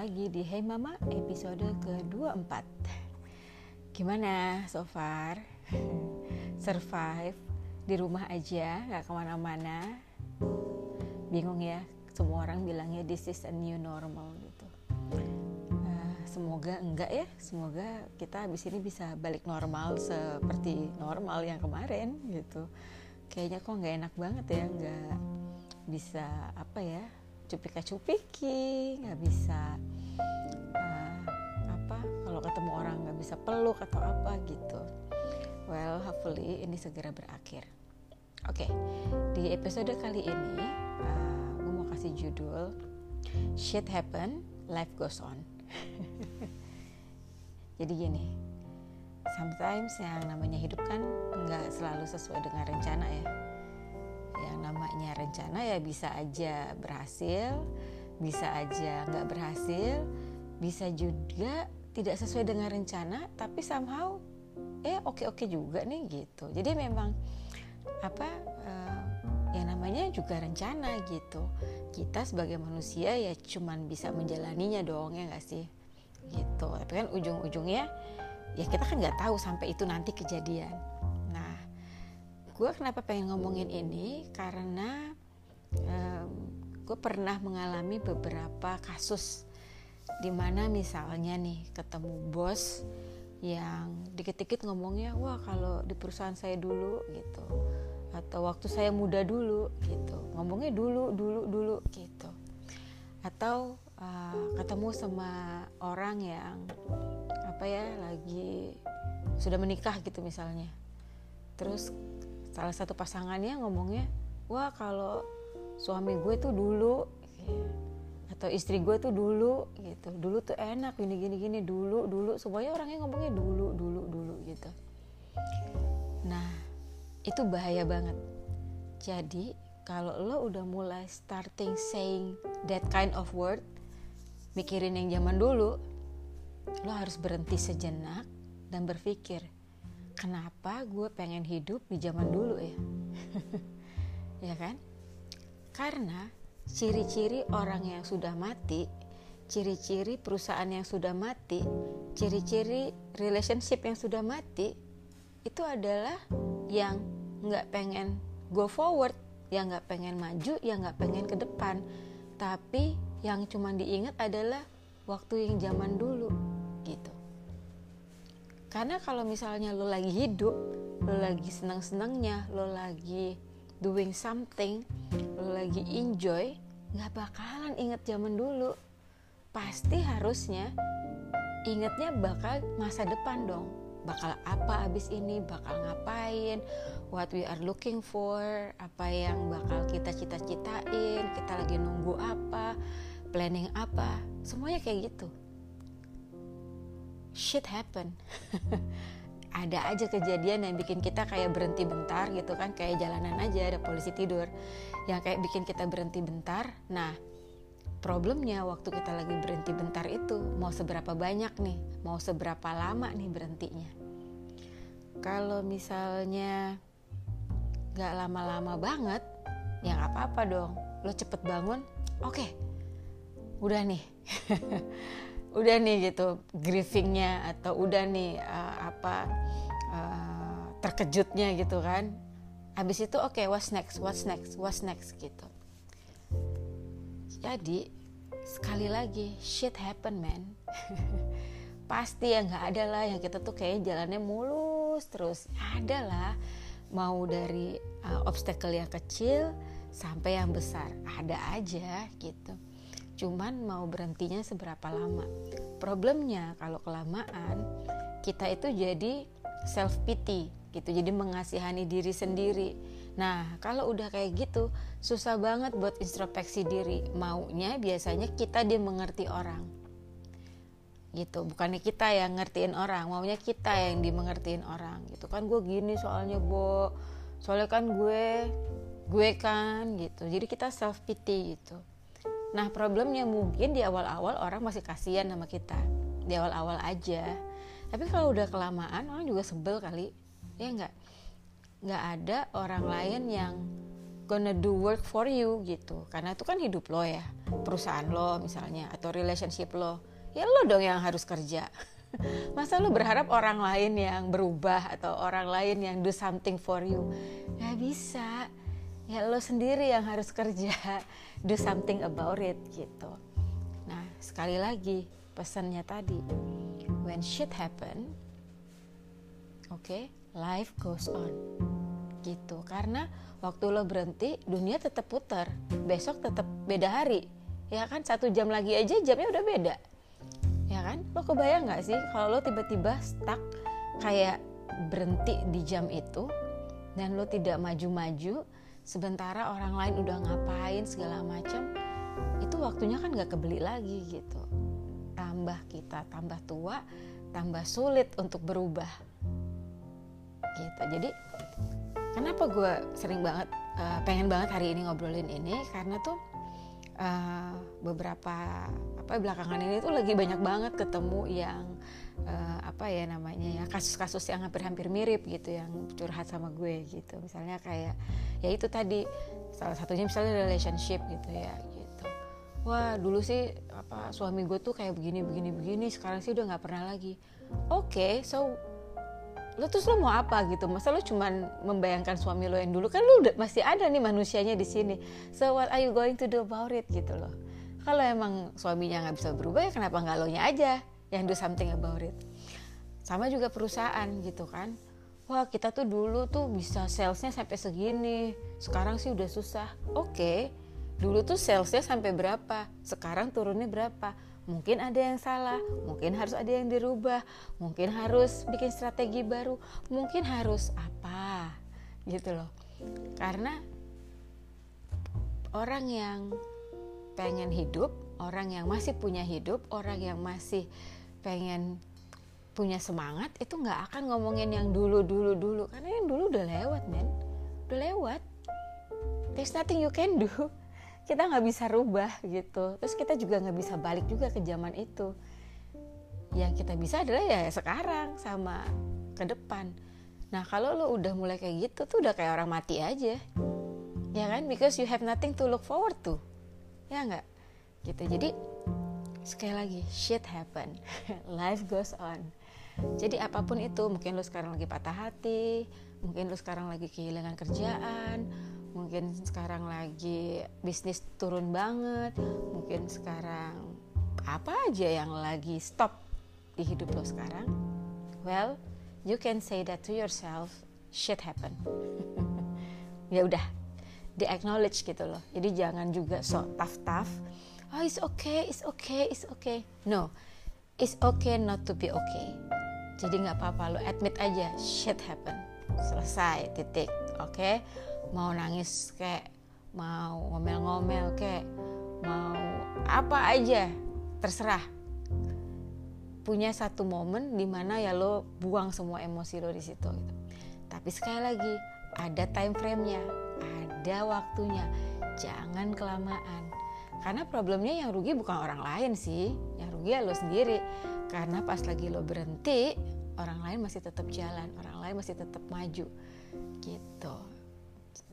lagi di Hey Mama episode ke-24 Gimana so far? Survive? Di rumah aja, gak ke mana-mana. Bingung ya, semua orang bilangnya this is a new normal gitu. Uh, Semoga enggak ya, semoga kita habis ini bisa balik normal seperti normal yang kemarin gitu. Kayaknya kok nggak enak banget ya, nggak bisa apa ya cupika-cupiki nggak bisa uh, apa kalau ketemu orang nggak bisa peluk atau apa gitu. Well hopefully ini segera berakhir. Oke okay, di episode kali ini uh, gue mau kasih judul shit happen life goes on. Jadi gini sometimes yang namanya hidup kan nggak selalu sesuai dengan rencana ya yang namanya rencana ya bisa aja berhasil bisa aja nggak berhasil bisa juga tidak sesuai dengan rencana tapi somehow eh oke oke juga nih gitu. Jadi memang apa uh, yang namanya juga rencana gitu. Kita sebagai manusia ya cuman bisa menjalaninya dong ya nggak sih? Gitu. Tapi kan ujung-ujungnya ya kita kan nggak tahu sampai itu nanti kejadian gue kenapa pengen ngomongin ini? Karena um, gue pernah mengalami beberapa kasus di mana misalnya nih ketemu bos yang dikit-dikit ngomongnya wah kalau di perusahaan saya dulu gitu. Atau waktu saya muda dulu gitu. Ngomongnya dulu dulu dulu gitu. Atau uh, ketemu sama orang yang apa ya lagi sudah menikah gitu misalnya. Terus salah satu pasangannya ngomongnya wah kalau suami gue tuh dulu atau istri gue tuh dulu gitu. Dulu tuh enak gini gini gini dulu dulu. Semuanya orangnya ngomongnya dulu dulu dulu gitu. Nah itu bahaya banget. Jadi kalau lo udah mulai starting saying that kind of word mikirin yang zaman dulu lo harus berhenti sejenak dan berpikir kenapa gue pengen hidup di zaman dulu ya? Ya kan? Karena ciri-ciri orang yang sudah mati ciri-ciri perusahaan yang sudah mati ciri-ciri relationship yang sudah mati itu adalah yang nggak pengen go forward yang nggak pengen maju yang nggak pengen ke depan. Tapi yang cuma diingat adalah waktu yang zaman dulu gitu karena kalau misalnya lo lagi hidup lo lagi senang-senangnya lo lagi doing something lo lagi enjoy nggak bakalan inget zaman dulu. Pasti harusnya ingetnya bakal masa depan dong. Bakal apa abis ini bakal ngapain what we are looking for apa yang bakal kita cita-citain kita lagi nunggu apa planning apa. Semuanya kayak gitu shit happen. Ada aja kejadian yang bikin kita kayak berhenti bentar gitu kan kayak jalanan aja ada polisi tidur. Yang kayak bikin kita berhenti bentar nah problemnya waktu kita lagi berhenti bentar itu mau seberapa banyak nih mau seberapa lama nih berhentinya. Kalau misalnya gak lama-lama banget ya gak apa-apa dong. Lo cepet bangun oke okay, udah nih udah nih gitu grievingnya atau udah nih uh, apa uh, terkejutnya gitu kan. Habis itu oke okay, what's next what's next what's next gitu. Jadi sekali lagi shit happen man. Pasti ya nggak ada lah yang kita tuh kayak jalannya mulus terus. Ada lah mau dari uh, obstacle yang kecil sampai yang besar. Ada aja gitu cuman mau berhentinya seberapa lama? Problemnya kalau kelamaan kita itu jadi self pity gitu jadi mengasihani diri sendiri. Nah kalau udah kayak gitu susah banget buat introspeksi diri. Maunya biasanya kita dia mengerti orang. Gitu bukannya kita yang ngertiin orang maunya kita yang dimengertiin orang gitu. Kan gue gini soalnya bo. Soalnya kan gue gue kan gitu. Jadi kita self pity gitu Nah problemnya mungkin di awal-awal orang masih kasihan sama kita. Di awal-awal aja. Tapi kalau udah kelamaan orang juga sebel kali. Ya nggak? Nggak ada orang lain yang gonna do work for you gitu. Karena itu kan hidup lo ya. Perusahaan lo misalnya atau relationship lo. Ya lo dong yang harus kerja. Masa lo berharap orang lain yang berubah atau orang lain yang do something for you? Nggak bisa ya lo sendiri yang harus kerja. Do something about it gitu. Nah sekali lagi pesannya tadi. When shit happen oke okay, life goes on. Gitu karena waktu lo berhenti dunia tetap putar. Besok tetap beda hari. Ya kan satu jam lagi aja jamnya udah beda. Ya kan? Lo kebayang nggak sih kalau lo tiba-tiba stuck kayak berhenti di jam itu dan lo tidak maju-maju sementara orang lain udah ngapain segala macam itu waktunya kan nggak kebeli lagi gitu. Tambah kita tambah tua tambah sulit untuk berubah. Gitu. Jadi kenapa gue sering banget uh, pengen banget hari ini ngobrolin ini? Karena tuh uh, beberapa apa belakangan ini tuh lagi banyak banget ketemu yang uh, apa ya namanya ya kasus-kasus yang hampir-hampir mirip gitu yang curhat sama gue gitu. Misalnya kayak ya itu tadi salah satunya misalnya relationship gitu ya gitu. Wah dulu sih apa suami gue tuh kayak begini begini begini sekarang sih udah nggak pernah lagi. Oke okay, so lo terus lo mau apa gitu? Masa lo cuman membayangkan suami lo yang dulu? Kan lo udah masih ada nih manusianya di sini. So what are you going to do about it? Gitu loh. Kalau emang suaminya nggak bisa berubah ya kenapa nggak lo nya aja yang do something about it? Sama juga perusahaan gitu kan. Wah kita tuh dulu tuh bisa salesnya sampai segini sekarang sih udah susah. Oke okay. dulu tuh salesnya sampai berapa sekarang turunnya berapa mungkin ada yang salah, mungkin harus ada yang dirubah, mungkin harus bikin strategi baru, mungkin harus apa gitu loh. Karena orang yang pengen hidup, orang yang masih punya hidup, orang yang masih pengen punya semangat itu nggak akan ngomongin yang dulu dulu dulu. Karena yang dulu udah lewat men. Udah lewat. There's nothing you can do kita nggak bisa rubah gitu. Terus kita juga nggak bisa balik juga ke zaman itu. Yang kita bisa adalah ya sekarang sama ke depan. Nah kalau lo udah mulai kayak gitu tuh udah kayak orang mati aja. Ya kan? Because you have nothing to look forward to. Ya nggak? Gitu. Jadi sekali lagi shit happen. Life goes on. Jadi apa pun itu mungkin lo sekarang lagi patah hati mungkin lo sekarang lagi kehilangan kerjaan mungkin sekarang lagi bisnis turun banget mungkin sekarang apa aja yang lagi stop di hidup lo sekarang? Well you can say that to yourself shit happen. Ya udah di acknowledge gitu loh. Jadi jangan juga so tough tough oh it's okay it's okay it's okay. No it's okay not to be okay. Jadi nggak apa-apa lo admit aja shit happen. Selesai titik oke? okay? Mau nangis kayak mau ngomel-ngomel kayak mau apa aja terserah. Punya satu momen di mana ya lo buang semua emosi lo di situ gitu. tapi sekali lagi ada time frame-nya ada waktunya. Jangan kelamaan. Karena problemnya yang rugi bukan orang lain sih yang rugi ya lo sendiri. Karena pas lagi lo berhenti orang lain masih tetap jalan orang lain masih tetap maju. Gitu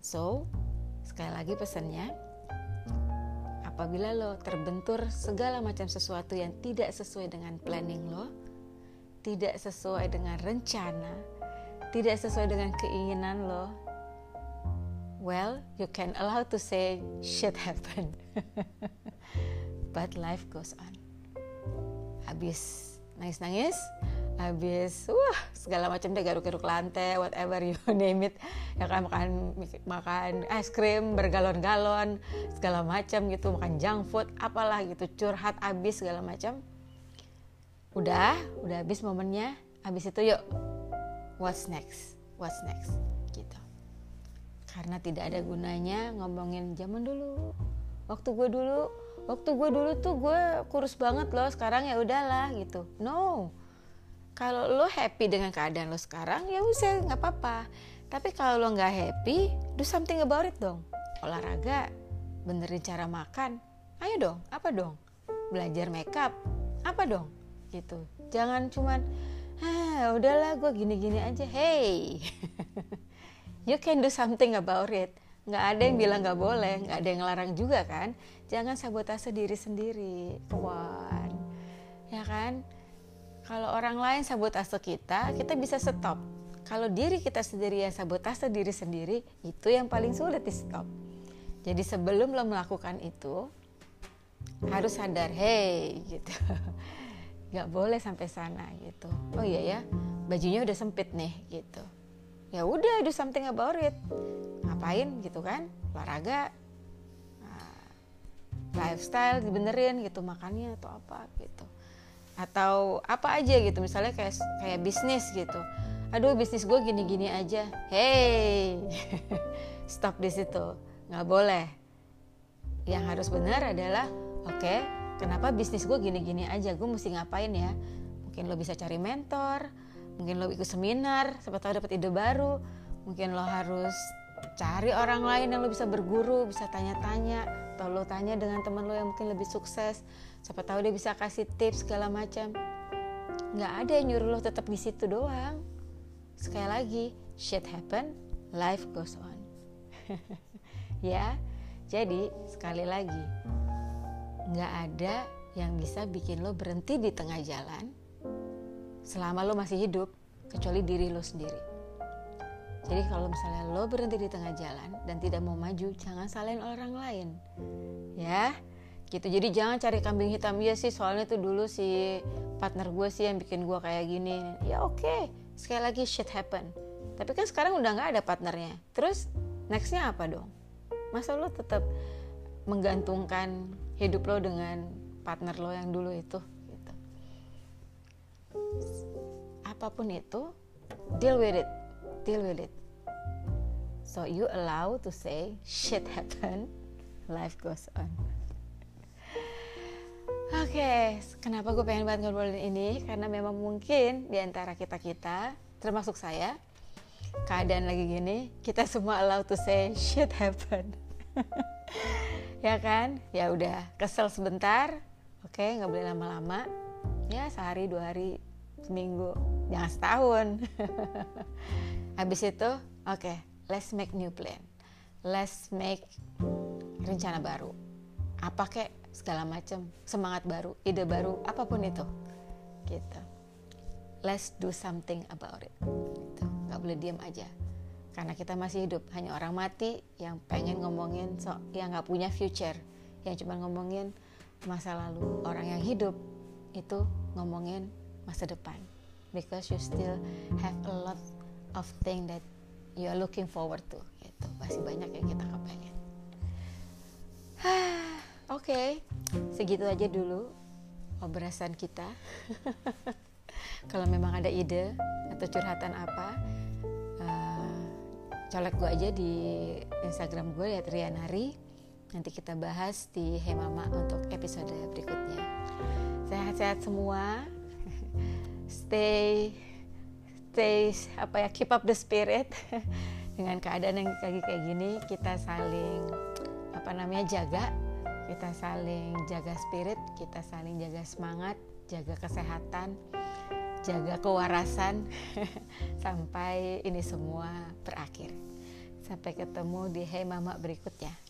So, sekali lagi pesannya, apabila lo terbentur segala macam sesuatu yang tidak sesuai dengan planning lo, tidak sesuai dengan rencana, tidak sesuai dengan keinginan lo, well, you can allow to say shit happen. But life goes on. Habis nangis-nangis, habis wah segala macam deh garuk-garuk lantai whatever you name it. Ya kan makan makan es krim bergalon-galon segala macam gitu makan junk food apalah gitu curhat habis segala macam. Udah udah habis momennya habis itu yuk what's next? What's next? Gitu. Karena tidak ada gunanya ngomongin zaman dulu. Waktu gue dulu waktu gue dulu tuh gue kurus banget loh sekarang ya udahlah gitu. No kalau lo happy dengan keadaan lo sekarang ya usah nggak apa-apa. Tapi kalau lo nggak happy do something about it dong. Olahraga benerin cara makan. Ayo dong apa dong? Belajar makeup apa dong? Gitu. Jangan cuman ah udahlah gue gini-gini aja. Hey. You can do something about it. Nggak ada yang bilang nggak boleh nggak ada yang ngelarang juga kan? Jangan sabotase diri sendiri. Kawan ya kan kalau orang lain sabotase kita kita bisa stop. Kalau diri kita sendiri yang sabotase diri sendiri itu yang paling sulit di stop. Jadi sebelum lo melakukan itu harus sadar hey gitu. Nggak boleh sampai sana gitu. Oh iya ya bajunya udah sempit nih gitu. Ya udah do something about it. Ngapain? gitu kan. Olahraga nah, lifestyle dibenerin gitu makannya atau apa gitu atau apa aja gitu misalnya kayak kayak bisnis gitu. Aduh bisnis gue gini-gini aja. Hey stop di situ. Nggak boleh. Yang harus benar adalah oke okay, kenapa bisnis gue gini-gini aja? Gue mesti ngapain ya? Mungkin lo bisa cari mentor mungkin lo ikut seminar siapa tahu dapat ide baru. Mungkin lo harus cari orang lain yang lo bisa berguru bisa tanya-tanya atau lo tanya dengan teman lo yang mungkin lebih sukses siapa tahu dia bisa kasih tips segala macam. Nggak ada yang nyuruh lo tetap di situ doang. Sekali lagi shit happen life goes on. Ya jadi sekali lagi nggak ada yang bisa bikin lo berhenti di tengah jalan selama lo masih hidup kecuali diri lo sendiri. Jadi kalau misalnya lo berhenti di tengah jalan dan tidak mau maju, jangan salahin orang lain. Ya, gitu. Jadi jangan cari kambing hitam ya sih. Soalnya tuh dulu si partner gue sih yang bikin gue kayak gini. Ya oke, okay. sekali lagi shit happen. Tapi kan sekarang udah nggak ada partnernya. Terus nextnya apa dong? Masa lo tetap menggantungkan hidup lo dengan partner lo yang dulu itu gitu. apa pun itu deal with it deal with it. So you allow to say shit happen life goes on. Oke, okay, kenapa gue pengen banget ngobrolin ini? Karena memang mungkin di antara kita-kita, termasuk saya, keadaan lagi gini, kita semua allow to say shit happen. ya kan? Ya udah kesel sebentar oke okay, nggak boleh lama-lama. Ya sehari dua hari seminggu jangan setahun habis itu oke okay, let's make new plan. Let's make rencana baru. Apa kek segala macam semangat baru ide baru apa pun itu. Gitu. Let's do something about it. Gitu. nggak boleh diam aja. Karena kita masih hidup. Hanya orang mati yang pengen ngomongin so yang nggak punya future. Yang cuma ngomongin masa lalu. Orang yang hidup itu ngomongin masa depan. Because you still have a lot of thing that you are looking forward to gitu. Masih banyak yang kita kepengen oke okay. segitu aja dulu obrolan kita. Kalau memang ada ide atau curhatan apa colek gue aja di Instagram gue ya Rianari nanti kita bahas di Hemama untuk episode berikutnya. Sehat-sehat semua. Stay stay apa ya keep up the spirit dengan keadaan yang lagi kayak gini kita saling apa namanya jaga kita saling jaga spirit kita saling jaga semangat jaga kesehatan jaga kewarasan sampai ini semua berakhir. Sampai ketemu di Hey Mama berikutnya.